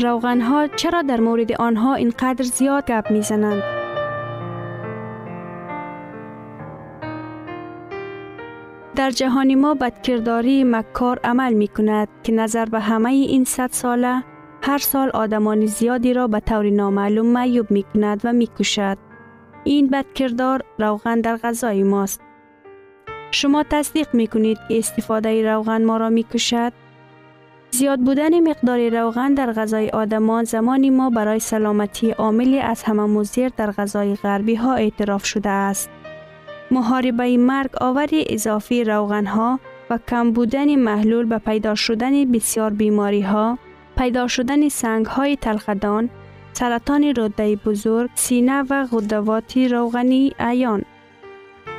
روغن ها چرا در مورد آنها اینقدر زیاد گپ می زنند؟ در جهان ما بدکرداری مکار عمل می کند که نظر به همه این صد ساله هر سال آدمان زیادی را به طور نامعلوم معیوب می کند و می کشد. این بدکردار روغن در غذای ماست. شما تصدیق می کنید که استفاده روغن ما را می کشد؟ زیاد بودن مقدار روغن در غذای آدمان زمانی ما برای سلامتی عاملی از همه مزیر در غذای غربی ها اعتراف شده است. محاربه مرگ آوری اضافی روغن ها و کم بودن محلول به پیدا شدن بسیار بیماری ها، پیدا شدن سنگ های تلخدان، سرطان روده بزرگ، سینه و غدوات روغنی ایان.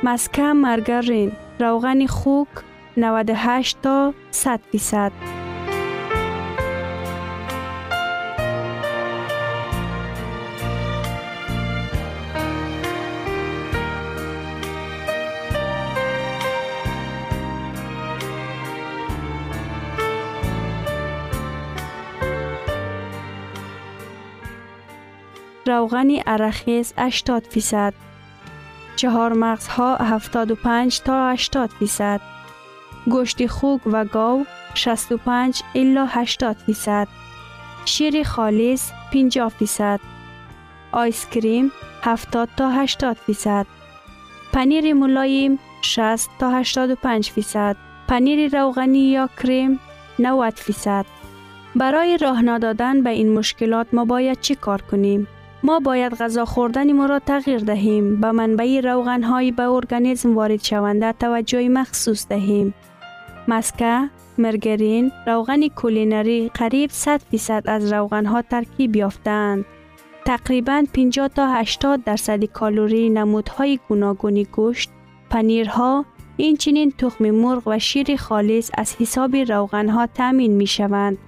مسکه مرگرین، روغن خوک 98 تا 100 فیصد. روغن ارخیز 80 فیصد. چهار مغزها 75 تا 80 فیصد. گوشت خوک و گاو 65 الی 80 فیصد. شیر خالص 50 فیصد. ice cream 70 تا 80 فیصد. پنیر ملایم 60 تا 85 فیصد. پنیر روغنی یا کریم 90 فیصد. برای راه دادن به این مشکلات ما باید چی کار کنیم؟ ما باید غذا خوردن ما را تغییر دهیم به منبع روغن های به ارگانیسم وارد شونده توجه مخصوص دهیم. مسکه، مرگرین، روغن کولینری قریب 100 فیصد از روغن ها ترکیب یافتند. تقریبا 50 تا 80 درصد کالوری نمودهای گوناگونی گوشت، پنیرها، این چنین تخم مرغ و شیر خالص از حساب روغن ها تامین می شوند.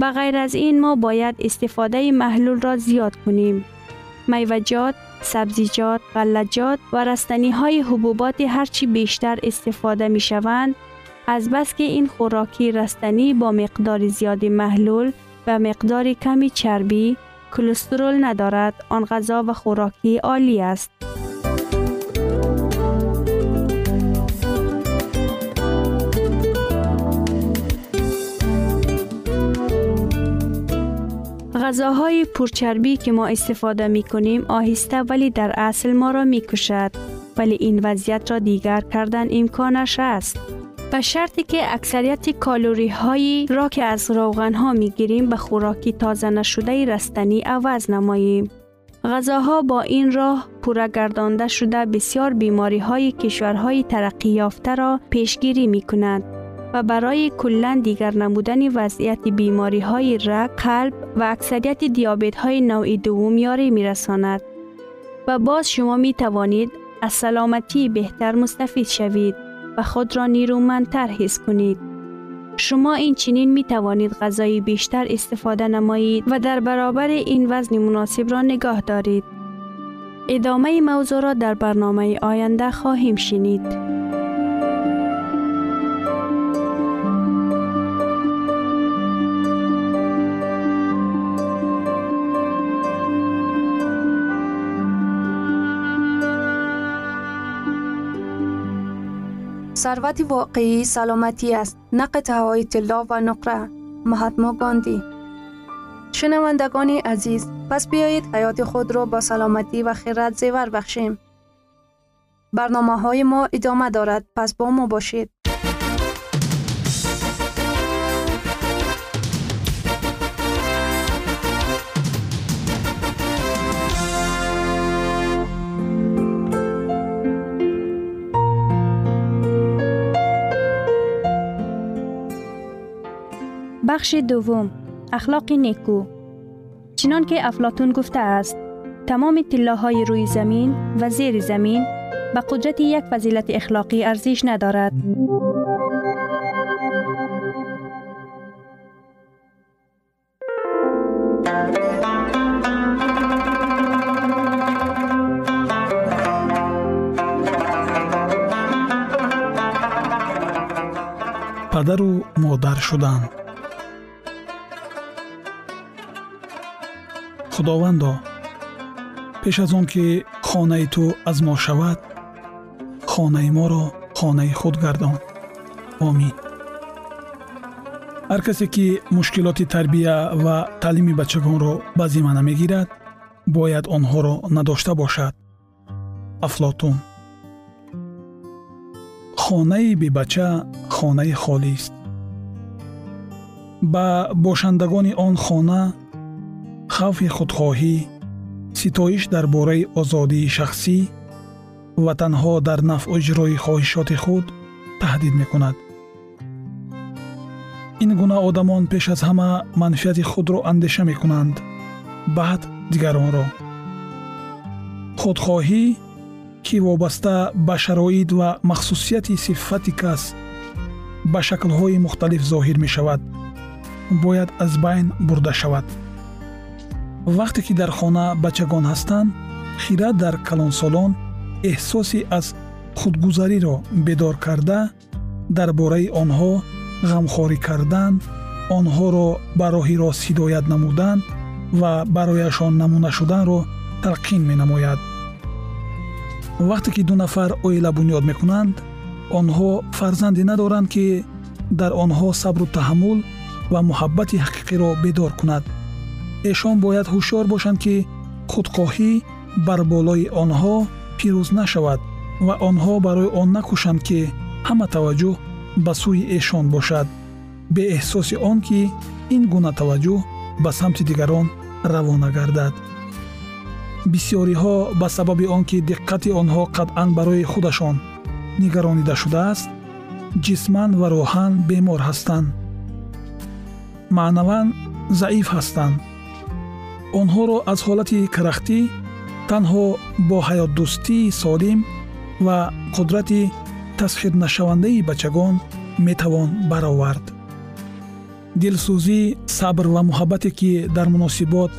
به غیر از این ما باید استفاده محلول را زیاد کنیم. میوجات، سبزیجات، غلجات و رستنی های حبوبات هرچی بیشتر استفاده می شوند از بس که این خوراکی رستنی با مقدار زیادی محلول و مقدار کمی چربی کلسترول ندارد آن غذا و خوراکی عالی است. غذاهای پرچربی که ما استفاده می کنیم آهسته ولی در اصل ما را می کشد. ولی این وضعیت را دیگر کردن امکانش است. به شرطی که اکثریت کالوری هایی را که از روغن ها می گیریم به خوراکی تازه نشده رستنی عوض نماییم. غذاها با این راه پورگردانده شده بسیار بیماری های کشورهای ترقی یافته را پیشگیری می کند. و برای کلا دیگر نمودن وضعیت بیماری های رگ، قلب و اکثریت دیابت های نوع دوم یاری می رساند. و باز شما می توانید از سلامتی بهتر مستفید شوید و خود را نیرومندتر حس کنید. شما این چنین می توانید غذای بیشتر استفاده نمایید و در برابر این وزن مناسب را نگاه دارید. ادامه موضوع را در برنامه آینده خواهیم شنید. ثروت واقعی سلامتی است نه های طلا و نقره. مهاتما گاندی. شنوندگان عزیز پس بیایید حیات خود را با سلامتی و خیرت زیور بخشیم. برنامه های ما ادامه دارد پس با ما باشید. بخش دوم. اخلاق نیکو. چنان که افلاتون گفته است تمام های روی زمین و زیر زمین به قدرت یک فضیلت اخلاقی ارزش ندارد. پدر و مادر худовандо пеш аз он ки хонаи ту аз мо шавад хонаи моро хонаи худ гардон. Омин. Ҳар касе ки мушкилоти тарбия ва таълими бачагонро ба зимма мегирад бояд онҳоро надошта бошад? Афлотун. Хонаи бебача хонаи холист. Ба бошандагони он хона хавфи худхоҳӣ ситоиш дар бораи озодии шахсӣ ва танҳо дар нафъу иҷрои хоҳишоти худ таҳдид мекунад. Ин гуна одамон пеш аз ҳама манфиати худро андеша мекунанд баъд дигаронро. Худхоҳӣ ки вобаста ба шароит ва махсусияти сифати кас ба шаклҳои мухталиф зоҳир мешавад бояд аз байн бурда шавад вақте ки дар хона бачагон ҳастанд хира дар калонсолон эҳсоси аз худгузариро бедор карда дар бораи онҳо ғамхорӣ кардан онҳоро ба роҳи рост ҳидоят намудан ва барояшон намуна шуданро талқин менамояд. Вақте ки ду нафар оила бунёд мекунанд онҳо фарзанде надоранд ки дар онҳо сабру таҳаммул ва муҳаббати ҳақиқиро бедор кунад эшон бояд ҳушёр бошанд ки худхоҳӣ бар болои онҳо пирӯз нашавад ва онҳо барои он накӯшанд ки ҳама таваҷҷӯҳ ба сӯи эшон бошад. Беэҳсоси он ки ин гуна таваҷҷӯҳ ба самти дигарон равона гардад. Бисьёриҳо ба сабаби он ки диққати онҳо қатъан барои худашон нигаронида шудааст ҷисман ва роҳан бемор ҳастанд. Маънаван заиф ҳастанд онҳоро аз ҳолати карахтӣ танҳо бо ҳаётдӯстии солим ва қудрати тасхирнашавандаи бачагон метавон баровард. Дилсӯзӣ сабр ва муҳаббате ки дар муносибот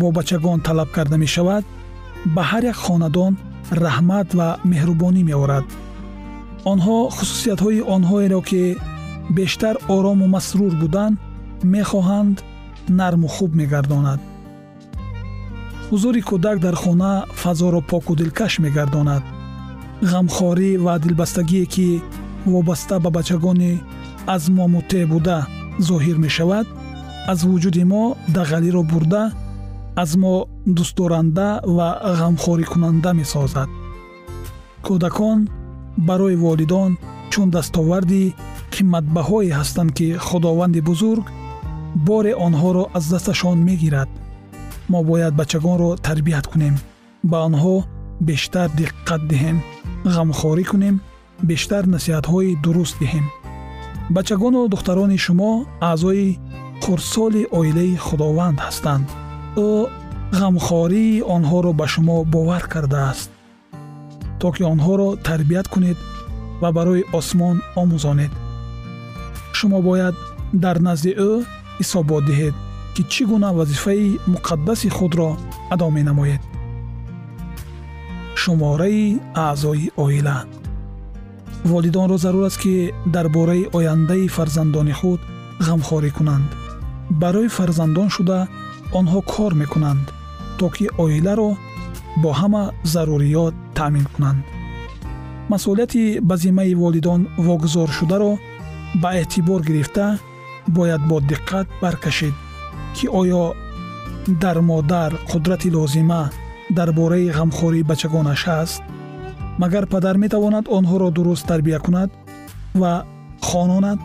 бо бачагон талаб карда мешавад ба ҳар як хонадон раҳмат ва меҳрубонӣ меорад. Онҳо хусусиятҳои онҳоеро ки бештар орому масрур буданд мехоҳанд нарму хуб мегардонад ҳузури кӯдак дар хона фазоро поку дилкаш мегардонад. Ғамхорӣ ва дилбастагие ки вобаста ба бачагони аз мо муттеъ буда зоҳир мешавад аз вуҷуди мо дағалиро бурда аз мо дӯстдоранда ва ғамхорикунанда месозад. Кӯдакон барои волидон чун дастоварди қиматбаҳое ҳастанд ки худованди бузург боре онҳоро аз дасташон мегирад мо бояд бачагонро тарбият кунем. Ба онҳо бештар диққат диҳем ғамхорӣ кунем бештар насиҳатҳои дуруст диҳем. Бачагону духтарони шумо аъзои хурдсоли оилаи худованд ҳастанд. Ӯ ғамхории онҳоро ба шумо бовар кардааст. То ки онҳоро тарбият кунед ва барои осмон омӯзонед. Шумо бояд дар назди ӯ ҳисобот диҳед ки чӣ гуна вазифаи муқаддаси худро адо менамоед. Шумораи аъзои оила. Волидонро зарур аст ки дар бораи ояндаи фарзандони худ ғамхорӣ кунанд. Барои фарзандон шуда онҳо кор мекунанд то ки оиларо бо ҳама заруриёт таъмин кунанд. Масъулияти ба зиммаи волидон вогузоршударо ба эътибор гирифта бояд бо диққат баркашид ки оё дар модар қудрати лозима дар бораи ғамхории бачагонаш ҳаст магар падар метавонад онҳоро дуруст тарбия кунад ва хононад?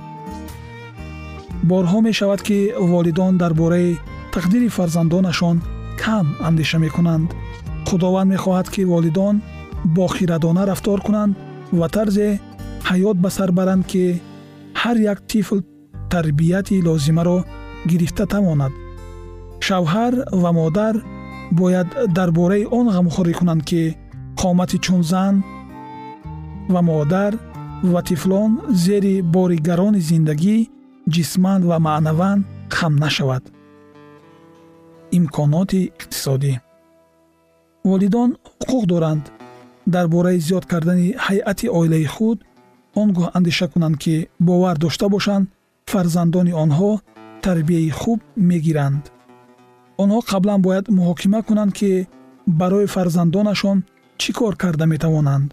Борҳо мешавад ки волидон дар бораи тақдири фарзандонашон кам андеша мекунанд. Худованд мехоҳад ки волидон бохирадона рафтор кунанд ва тарзе ҳаёт ба сар баранд ки ҳар як тифл тарбияти лозимаро гирифта тавонад шавҳар ва модар бояд дар бораи он ғамхорӣ кунанд ки қомати чун зан ва модар ва тифлон зери бори гарони зиндагӣ ҷисман ва маънаван хам нашавад. имконоти иқтисодӣ. Волидон ҳуқуқ доранд. Дар бораи зиёд кардани ҳайъати оилаи худ он гоҳ андеша кунанд ки бовар дошта бошанд фарзандони онҳо тарбияи хуб мегиранд онҳо қаблан бояд муҳокима кунанд ки барои фарзандонашон чӣ кор карда метавонанд.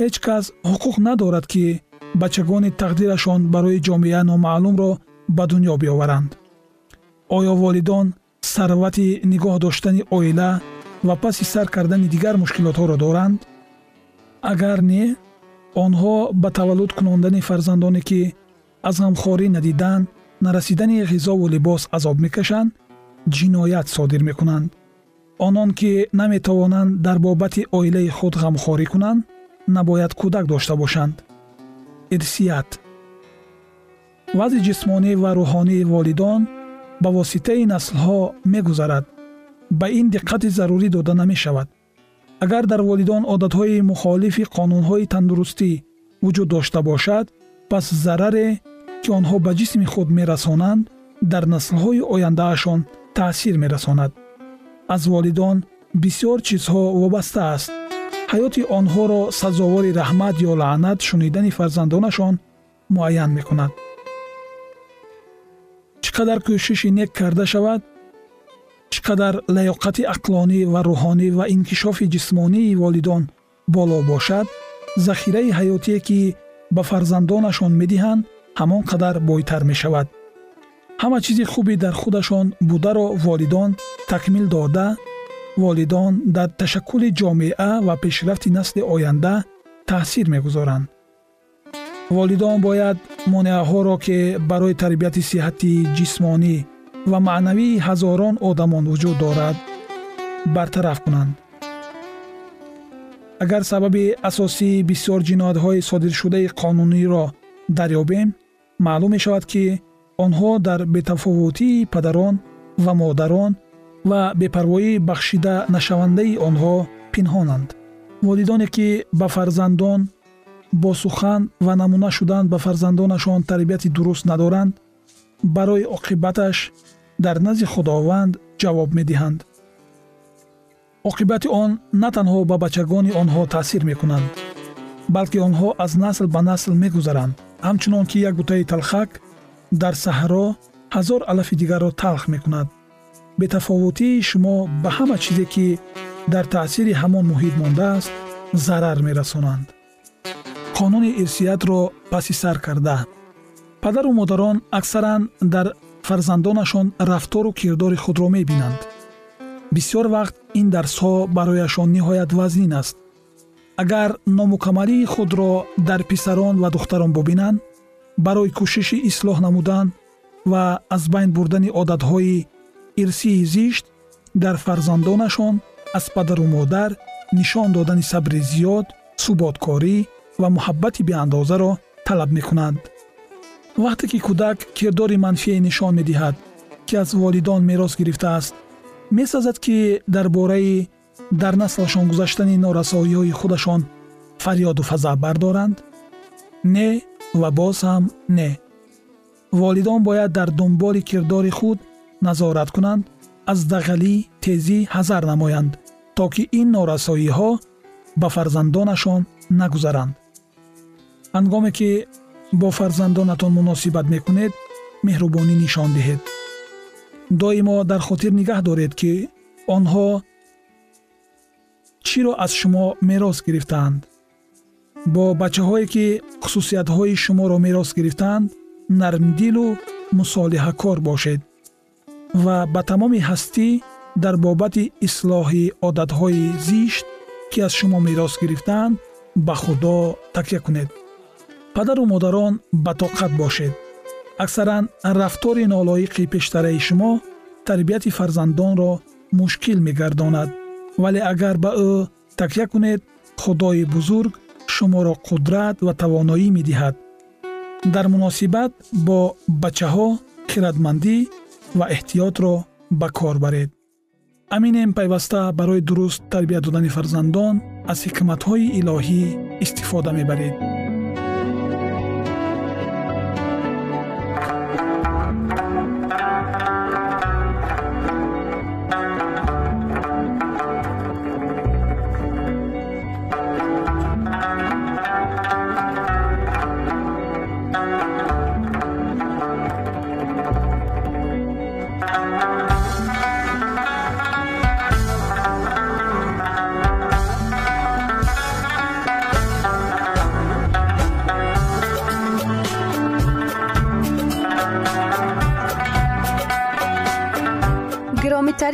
Ҳеҷ кас ҳуқуқ надорад ки бачагони тақдирашон барои ҷомеа номаълумро ба дунё биоваранд. Оё волидон сарвати нигоҳ доштани оила ва паси сар кардани дигар мушкилотҳоро доранд. Агар не онҳо ба таваллуд кунондани фарзандоне ки аз ғамхорӣ надидан нарасидани ғизову либос азоб мекашанд ҷиноят содир мекунанд. Онон ки наметавонанд дар бобати оилаи худ ғамхорӣ кунанд набояд кӯдак дошта бошанд. Ирсият. Вазъи ҷисмонӣ ва рӯҳонии волидон ба воситаи наслҳо мегузарад. Ба ин диққати зарурӣ дода намешавад. Агар дар волидон одатҳои мухолифи қонунҳои тандурустӣ вуҷуд дошта бошад пас зараре ки онҳо ба ҷисми худ мерасонанд дар наслҳои ояндаашон таъсир мерасонад. Аз волидон бисьёр чизҳо вобаста аст. Ҳаёти онҳоро сазовори раҳмат ё лаънат шунидани фарзандонашон муайян мекунад. Чӣ қадар кӯшиши нек карда шавад? Чӣ қадар лаёқати ақлонӣ ва рӯҳонӣ ва инкишофи ҷисмонии волидон боло бошад? Захираи ҳаётие ки ба фарзандонашон медиҳанд ҳамон қадар бойтар мешавад ҳама чизи хубе дар худашон бударо волидон такмил дода. Волидон дар ташаккули ҷомеа ва пешрафти насли оянда таъсир мегузоранд. Волидон бояд монеаҳоро ки барои тарбияти сиҳати ҷисмонӣ ва маънавии ҳазорон одамон вуҷуд дорад бартараф кунанд. Агар сабаби асосии бисёр ҷиноятҳои содиршудаи қонуниро дарёбем маълум мешавад ки онҳо дар бетафовутии падарон ва модарон ва бепарвоӣ бахшида нашавандаи онҳо пинҳонанд. Волидоне ки ба фарзандон бо сухан ва намуна шудан ба фарзандонашон тарбияти дуруст надоранд барои оқибаташ дар назди худованд ҷавоб медиҳанд. Оқибати он на танҳо ба бачагони онҳо таъсир мекунад балки онҳо аз насл ба насл мегузаранд. Ҳамчунон ки як бутаи талхак дар саҳро ҳазор алафи дигарро талх мекунад бетафовутии шумо ба ҳама чизе ки дар таъсири ҳамон муҳит мондааст зарар мерасонанд қонуни ирсиятро паси сар карда падару модарон аксаран дар фарзандонашон рафтору кирдори худро мебинанд бисьёр вақт ин дарсҳо барояшон ниҳоят вазнин аст агар номукамалии худро дар писарон ва духтарон бубинанд барои кӯшиши ислоҳ намудан ва аз байн бурдани одатҳои ирсии зишт дар фарзандонашон аз падару модар нишон додани сабри зиёд суботкорӣ ва муҳаббати беандозаро талаб мекунанд. Вақте ки кӯдак кирдори манфие нишон медиҳад ки аз волидон мерос гирифтааст месазад ки дар бораи дар наслашон гузаштани норасоиҳои худашон фарёду фазаъ бардоранд не ва боз ҳам не. Волидон бояд дар дунболи кирдори худ назорат кунанд аз дағалӣ тезӣ ҳазар намоянд то ки ин норасоиҳо ба фарзандонашон нагузаранд. Ҳангоме ки бо фарзандонатон муносибат мекунед меҳрубонӣ нишон диҳед. Доимо дар хотир нигаҳ доред ки онҳо чиро аз шумо мерос гирифтаанд бо бачаҳое ки хусусиятҳои шуморо мерос гирифтаанд нармдилу мусолиҳакор бошед ва ба тамоми ҳастӣ дар бобати ислоҳи одатҳои зишт ки аз шумо мерос гирифтаанд ба худо такя кунед. Падару модарон ба тоқат бошед. Аксаран рафтори нолоиқи пештараи шумо тарбияти фарзандонро мушкил мегардонад. Вале агар ба ӯ такя кунед худои бузург шуморо қудрат ва тавоноӣ медиҳад. Дар муносибат бо бачаҳо хиратмандӣ ва эҳтиётро ба кор баред. Аминем пайваста барои дуруст тарбия додани фарзандон аз ҳикматҳои илоҳӣ истифода мебаред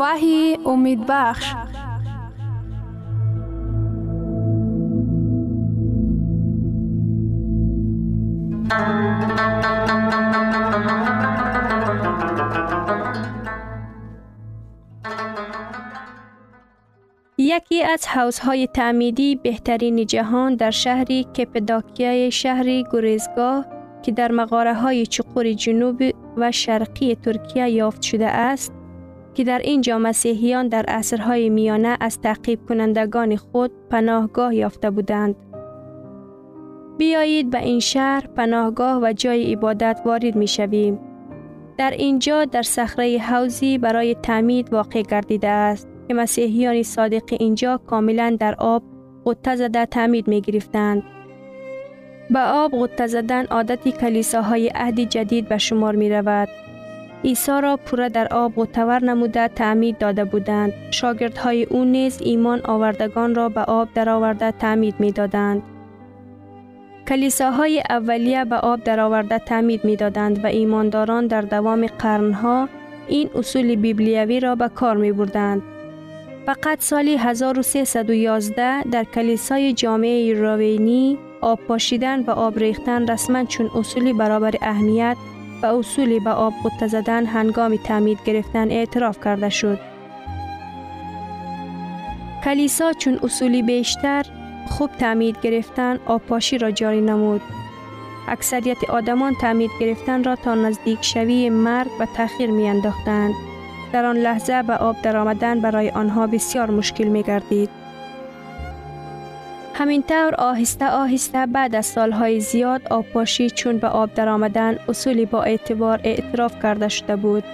وحی امید بخش. یکی از حوزهای تعمیدی بهترین جهان در شهری کپداکیای شهری گریزگاه که در مغاره های چقور جنوب و شرقی ترکیه یافت شده است که در اینجا مسیحیان در عصرهای میانه از تعقیب کنندگان خود پناهگاه یافته بودند. بیایید به این شهر پناهگاه و جای عبادت وارد می شویم. در اینجا در صخره حوزی برای تعمید واقع گردیده است که مسیحیان صادق اینجا کاملا در آب قطه زده تعمید می گرفتند. به آب غطه زدن عادتی کلیساهای عهد جدید به شمار می رود. عیسی را پوره در آب غطور نموده تعمید داده بودند. شاگردهای او نیز ایمان آوردگان را به آب درآورده تعمید می دادند. کلیساهای اولیه به آب درآورده تعمید می دادند و ایمانداران در دوام قرنها این اصول بیبلیوی را به کار می بردند. فقط سال 1311 در کلیسای جامعه روینی آب پاشیدن و آب ریختن رسما چون اصولی برابر اهمیت و اصولی به آب قطه زدن هنگام تعمید گرفتن اعتراف کرده شد. کلیسا چون اصولی بیشتر خوب تعمید گرفتن آبپاشی را جاری نمود. اکثریت آدمان تعمید گرفتن را تا نزدیک شوی مرگ و تأخیر می انداختند. در آن لحظه به آب درآمدن برای آنها بسیار مشکل می گردید. همینطور آهسته آهسته بعد از سالهای زیاد آبپاشی چون به آب درآمدن اصولی با اعتبار اعتراف کرده شده بود.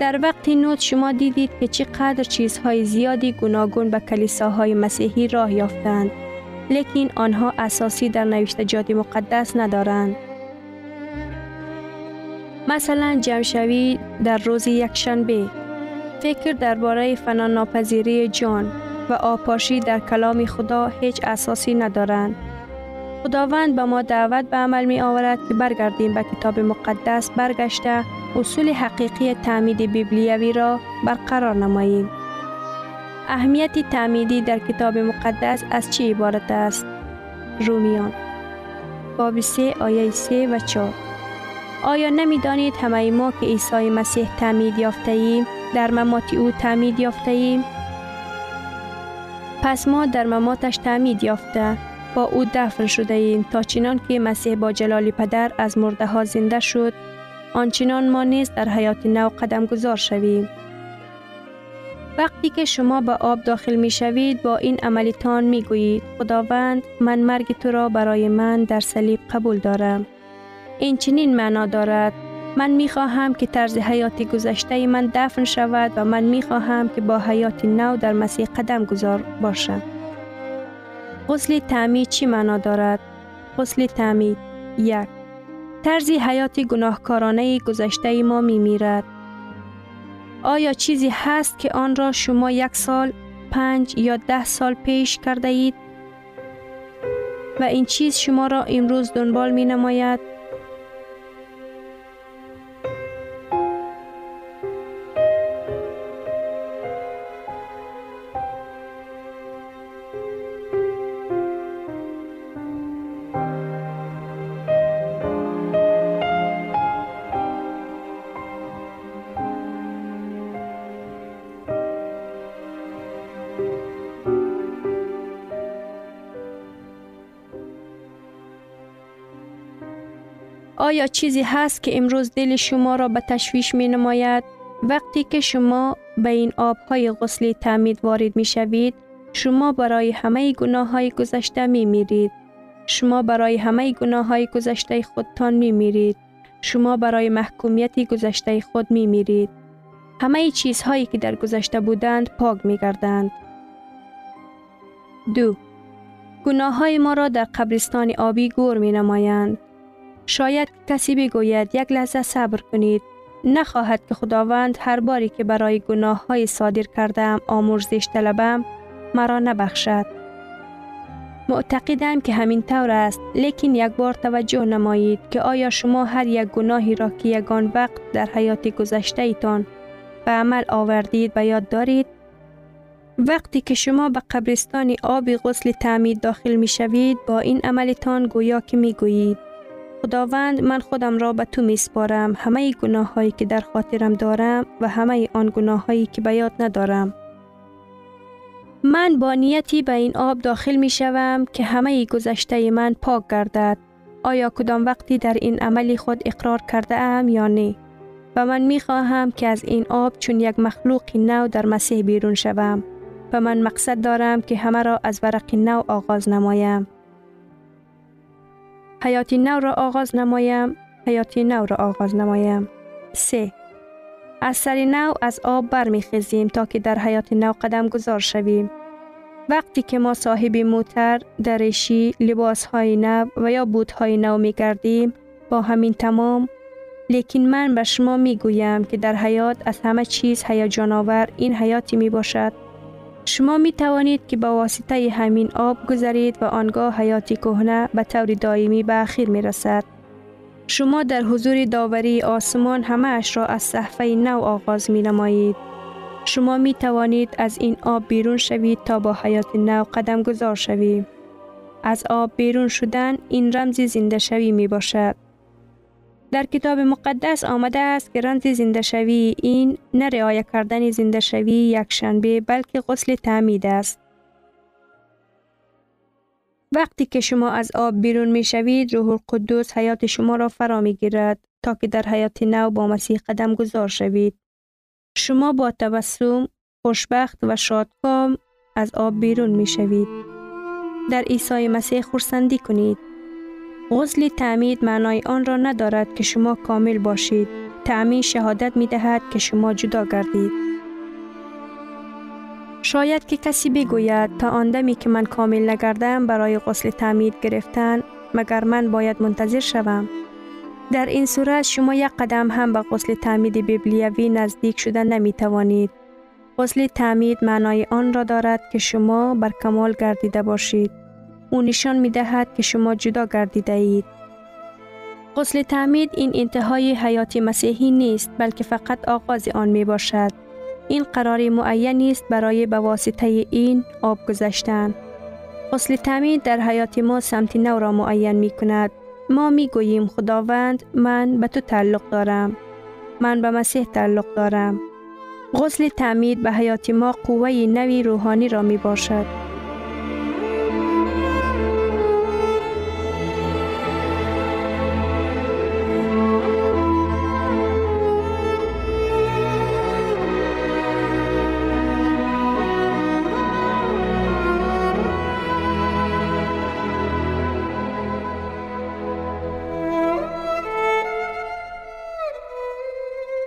در وقت نوت شما دیدید که چقدر چیزهای زیادی گوناگون به کلیساهای مسیحی راه یافتند. لیکن آنها اساسی در نوشتجات مقدس ندارند. مثلا جمشوی در روز یکشنبه فکر درباره فنا ناپذیری جان و آپاشی در کلام خدا هیچ اساسی ندارند. خداوند به ما دعوت به عمل می آورد که برگردیم به کتاب مقدس برگشته اصول حقیقی تعمید بیبلیوی را برقرار نماییم. اهمیت تعمیدی در کتاب مقدس از چی عبارت است؟ رومیان باب 3 آیه 3 و 4 آیا نمی دانید همه ما که عیسی مسیح تعمید یافته ایم در ممات او تعمید یافته ایم؟ پس ما در مماتش تعمید یافته با او دفن شده ایم تا چنان که مسیح با جلال پدر از مرده ها زنده شد آنچنان ما نیز در حیات نو قدم گذار شویم. وقتی که شما به آب داخل می شوید با این عملیتان می گویید خداوند من مرگ تو را برای من در صلیب قبول دارم. این چنین معنا دارد من می خواهم که طرز حیات گذشته من دفن شود و من می خواهم که با حیات نو در مسیح قدم گذار باشم. غسل تعمید چی معنا دارد؟ غسل تعمید یک طرز حیات گناهکارانه گذشته ما می میرد. آیا چیزی هست که آن را شما یک سال، پنج یا ده سال پیش کرده اید؟ و این چیز شما را امروز دنبال می نماید؟ آیا چیزی هست که امروز دل شما را به تشویش می نماید؟ وقتی که شما به این آبهای غسل تعمید وارد می شوید، شما برای همه گناه های گذشته می میرید. شما برای همه گناه های گذشته خودتان می میرید. شما برای محکومیت گذشته خود می میرید. همه چیزهایی که در گذشته بودند پاک می گردند. دو گناه های ما را در قبرستان آبی گور می نمایند. شاید کسی بگوید یک لحظه صبر کنید. نخواهد که خداوند هر باری که برای گناه های صادر کردم آمرزش طلبم مرا نبخشد. معتقدم که همین طور است لیکن یک بار توجه نمایید که آیا شما هر یک گناهی را که یگان وقت در حیات گذشته ایتان به عمل آوردید و یاد دارید؟ وقتی که شما به قبرستان آب غسل تعمید داخل می شوید با این عملتان گویا که می گویید خداوند من خودم را به تو می سپارم همه گناه هایی که در خاطرم دارم و همه آن گناه هایی که به یاد ندارم. من با نیتی به این آب داخل می شوم که همه گذشته من پاک گردد. آیا کدام وقتی در این عملی خود اقرار کرده ام یا نه؟ و من می خواهم که از این آب چون یک مخلوق نو در مسیح بیرون شوم و من مقصد دارم که همه را از ورق نو آغاز نمایم. حیاتی نو را آغاز نمایم. حیاتی نو را آغاز نمایم. سه. از سر نو از آب برمیخیزیم تا که در حیات نو قدم گذار شویم. وقتی که ما صاحب موتر، درشی، لباس های نو و یا بود های نو می گردیم با همین تمام لیکن من به شما می گویم که در حیات از همه چیز هیجان آور این حیاتی می باشد شما می توانید که با واسطه همین آب گذرید و آنگاه حیاتی کهنه به طور دائمی به اخیر می رسد. شما در حضور داوری آسمان همه اش را از صحفه نو آغاز می نمایید. شما می توانید از این آب بیرون شوید تا با حیات نو قدم گذار شوید. از آب بیرون شدن این رمز زنده شوی می باشد. در کتاب مقدس آمده است که رمز زنده شوی این نه رعایت کردن زنده شوی یک شنبه بلکه غسل تعمید است. وقتی که شما از آب بیرون می شوید روح القدس حیات شما را فرا می گیرد تا که در حیات نو با مسیح قدم گذار شوید. شما با تبسم خوشبخت و شادکام از آب بیرون می شوید. در عیسی مسیح خورسندی کنید. غسل تعمید معنای آن را ندارد که شما کامل باشید. تعمید شهادت می دهد که شما جدا گردید. شاید که کسی بگوید تا آندمی که من کامل نگردم برای غسل تعمید گرفتن مگر من باید منتظر شوم. در این صورت شما یک قدم هم به غسل تعمید بیبلیوی نزدیک شده نمی توانید. غسل تعمید معنای آن را دارد که شما بر کمال گردیده باشید. او نشان می دهد که شما جدا گردیده اید. غسل تعمید این انتهای حیات مسیحی نیست بلکه فقط آغاز آن می باشد. این قرار معین است برای به واسطه این آب گذشتن. غسل تعمید در حیات ما سمت نو را معین می کند. ما می گوییم خداوند من به تو تعلق دارم. من به مسیح تعلق دارم. غسل تعمید به حیات ما قوه نوی روحانی را می باشد.